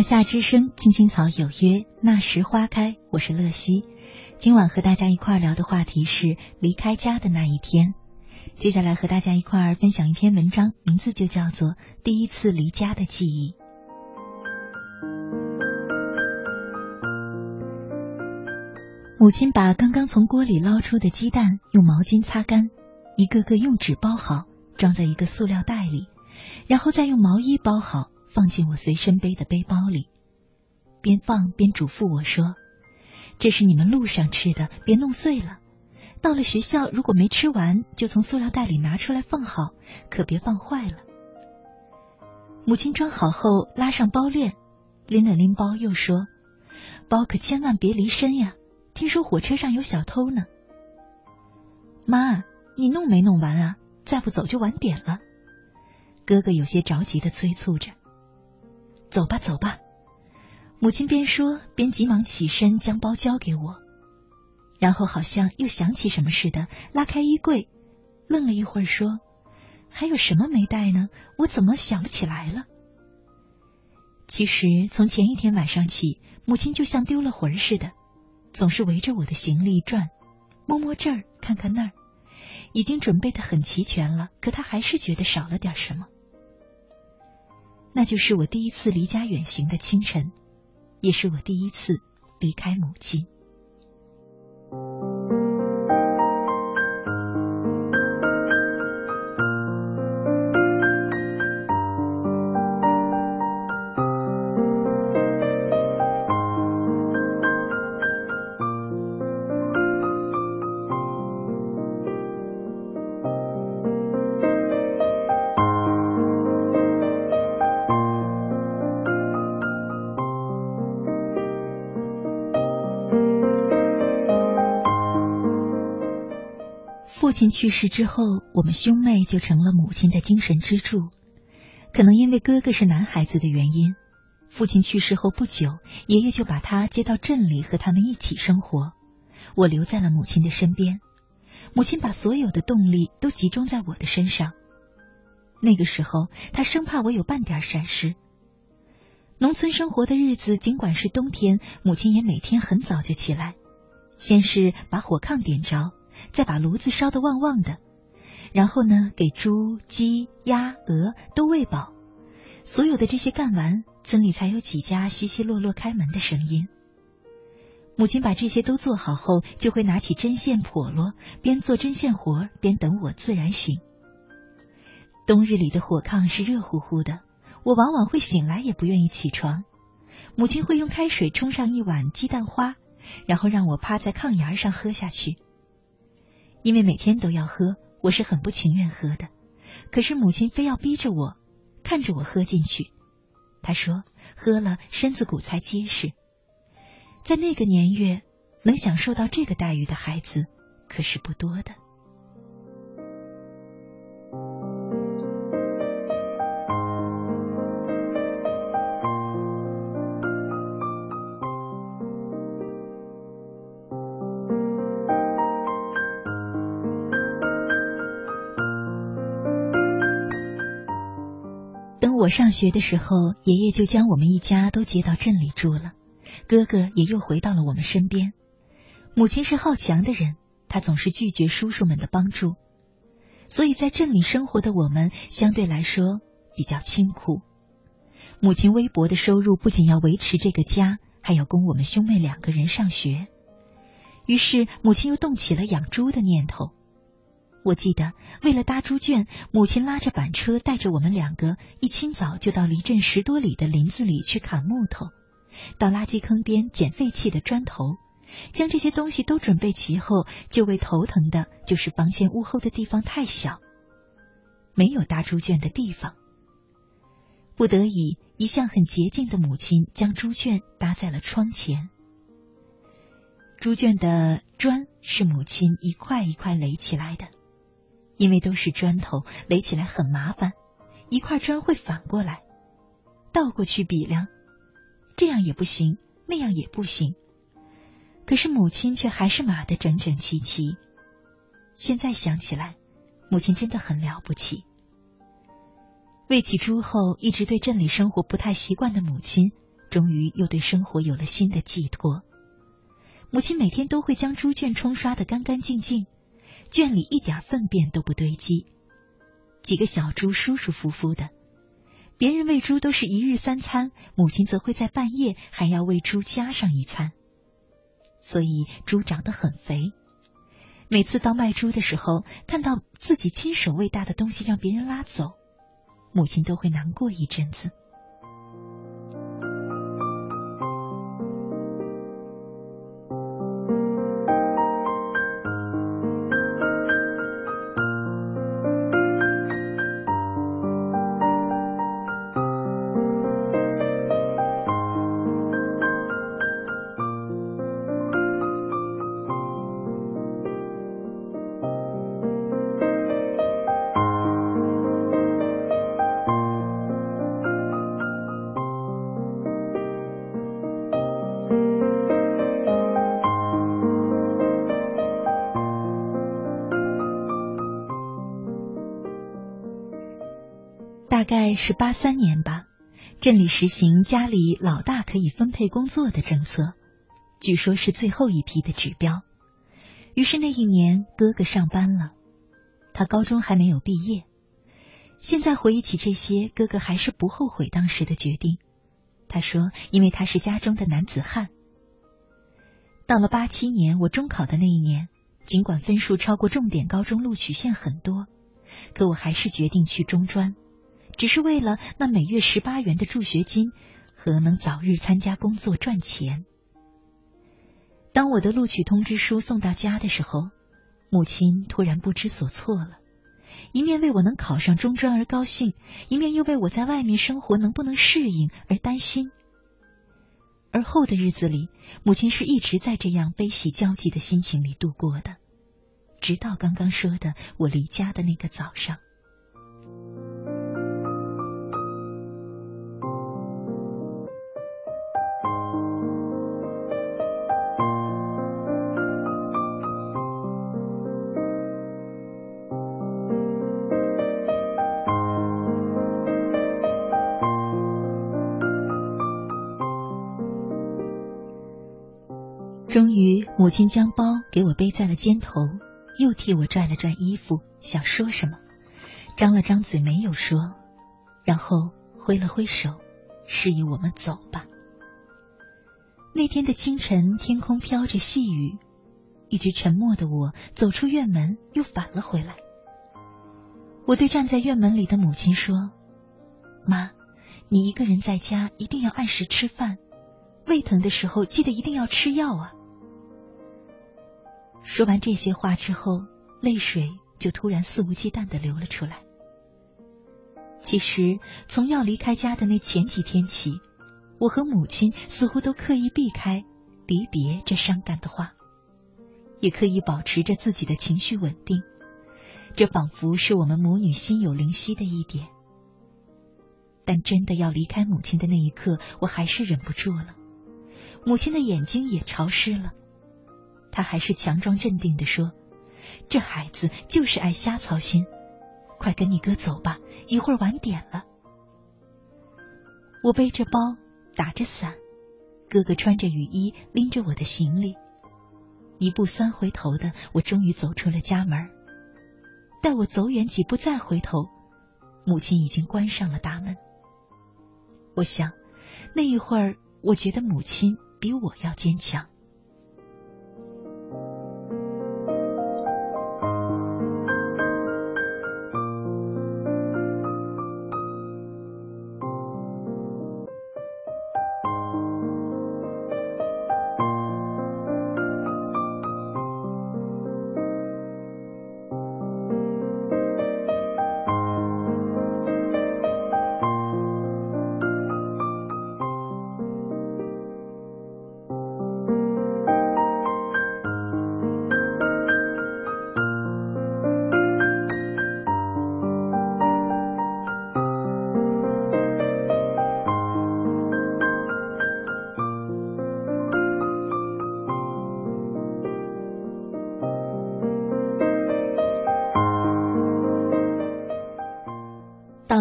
华夏之声，青青草有约，那时花开。我是乐西，今晚和大家一块聊的话题是离开家的那一天。接下来和大家一块分享一篇文章，名字就叫做《第一次离家的记忆》。母亲把刚刚从锅里捞出的鸡蛋用毛巾擦干，一个个用纸包好，装在一个塑料袋里，然后再用毛衣包好。放进我随身背的背包里，边放边嘱咐我说：“这是你们路上吃的，别弄碎了。到了学校，如果没吃完，就从塑料袋里拿出来放好，可别放坏了。”母亲装好后，拉上包链，拎了拎包，又说：“包可千万别离身呀，听说火车上有小偷呢。”妈，你弄没弄完啊？再不走就晚点了。哥哥有些着急的催促着。走吧，走吧。母亲边说边急忙起身将包交给我，然后好像又想起什么似的，拉开衣柜，愣了一会儿说：“还有什么没带呢？我怎么想不起来了？”其实从前一天晚上起，母亲就像丢了魂似的，总是围着我的行李转，摸摸这儿，看看那儿，已经准备的很齐全了，可她还是觉得少了点什么。那就是我第一次离家远行的清晨，也是我第一次离开母亲。亲去世之后，我们兄妹就成了母亲的精神支柱。可能因为哥哥是男孩子的原因，父亲去世后不久，爷爷就把他接到镇里和他们一起生活。我留在了母亲的身边，母亲把所有的动力都集中在我的身上。那个时候，她生怕我有半点闪失。农村生活的日子，尽管是冬天，母亲也每天很早就起来，先是把火炕点着。再把炉子烧得旺旺的，然后呢，给猪、鸡、鸭、鹅都喂饱。所有的这些干完，村里才有几家稀稀落落开门的声音。母亲把这些都做好后，就会拿起针线笸箩，边做针线活边等我自然醒。冬日里的火炕是热乎乎的，我往往会醒来也不愿意起床。母亲会用开水冲上一碗鸡蛋花，然后让我趴在炕沿上喝下去。因为每天都要喝，我是很不情愿喝的。可是母亲非要逼着我，看着我喝进去。她说：“喝了身子骨才结实。”在那个年月，能享受到这个待遇的孩子可是不多的。我上学的时候，爷爷就将我们一家都接到镇里住了，哥哥也又回到了我们身边。母亲是好强的人，她总是拒绝叔叔们的帮助，所以在镇里生活的我们相对来说比较清苦。母亲微薄的收入不仅要维持这个家，还要供我们兄妹两个人上学。于是，母亲又动起了养猪的念头。我记得，为了搭猪圈，母亲拉着板车，带着我们两个，一清早就到离镇十多里的林子里去砍木头，到垃圾坑边捡废弃的砖头，将这些东西都准备齐后，就为头疼的就是房前屋后的地方太小。没有搭猪圈的地方。不得已，一向很洁净的母亲将猪圈搭在了窗前。猪圈的砖是母亲一块一块垒起来的，因为都是砖头，垒起来很麻烦，一块砖会反过来，倒过去比量，这样也不行，那样也不行。可是母亲却还是码得整整齐齐。现在想起来，母亲真的很了不起。喂起猪后，一直对镇里生活不太习惯的母亲，终于又对生活有了新的寄托。母亲每天都会将猪圈冲刷的干干净净，圈里一点粪便都不堆积，几个小猪舒舒服服的。别人喂猪都是一日三餐，母亲则会在半夜还要喂猪加上一餐，所以猪长得很肥。每次到卖猪的时候，看到自己亲手喂大的东西让别人拉走。母亲都会难过一阵子。大概是八三年吧，镇里实行家里老大可以分配工作的政策，据说是最后一批的指标。于是那一年，哥哥上班了，他高中还没有毕业。现在回忆起这些，哥哥还是不后悔当时的决定。他说：“因为他是家中的男子汉。”到了八七年，我中考的那一年，尽管分数超过重点高中录取线很多，可我还是决定去中专。只是为了那每月十八元的助学金和能早日参加工作赚钱。当我的录取通知书送到家的时候，母亲突然不知所措了，一面为我能考上中专而高兴，一面又为我在外面生活能不能适应而担心。而后的日子里，母亲是一直在这样悲喜交集的心情里度过的，直到刚刚说的我离家的那个早上。终于，母亲将包给我背在了肩头，又替我拽了拽衣服，想说什么，张了张嘴没有说，然后挥了挥手，示意我们走吧。那天的清晨，天空飘着细雨，一直沉默的我走出院门，又返了回来。我对站在院门里的母亲说：“妈，你一个人在家一定要按时吃饭，胃疼的时候记得一定要吃药啊。”说完这些话之后，泪水就突然肆无忌惮的流了出来。其实，从要离开家的那前几天起，我和母亲似乎都刻意避开离别这伤感的话，也刻意保持着自己的情绪稳定。这仿佛是我们母女心有灵犀的一点。但真的要离开母亲的那一刻，我还是忍不住了。母亲的眼睛也潮湿了。他还是强装镇定的说：“这孩子就是爱瞎操心，快跟你哥走吧，一会儿晚点了。”我背着包，打着伞，哥哥穿着雨衣，拎着我的行李，一步三回头的，我终于走出了家门。待我走远几步再回头，母亲已经关上了大门。我想，那一会儿，我觉得母亲比我要坚强。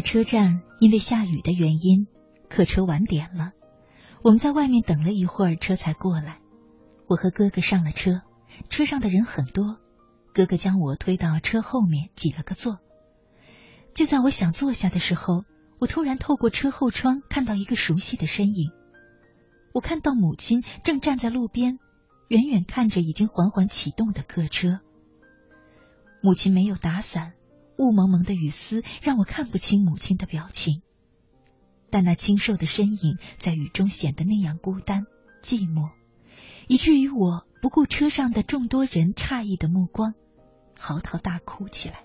车站，因为下雨的原因，客车晚点了。我们在外面等了一会儿，车才过来。我和哥哥上了车，车上的人很多，哥哥将我推到车后面挤了个座。就在我想坐下的时候，我突然透过车后窗看到一个熟悉的身影。我看到母亲正站在路边，远远看着已经缓缓启动的客车。母亲没有打伞，雾蒙蒙的雨丝让我看不清母亲的表情，但那清瘦的身影在雨中显得那样孤单寂寞，以至于我不顾车上的众多人诧异的目光，嚎啕大哭起来。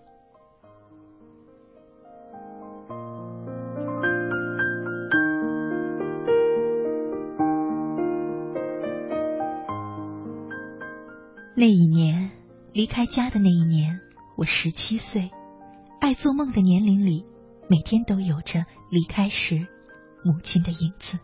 那一年，离开家的那一年，我十七岁，爱做梦的年龄里，每天都有着离开时母亲的影子。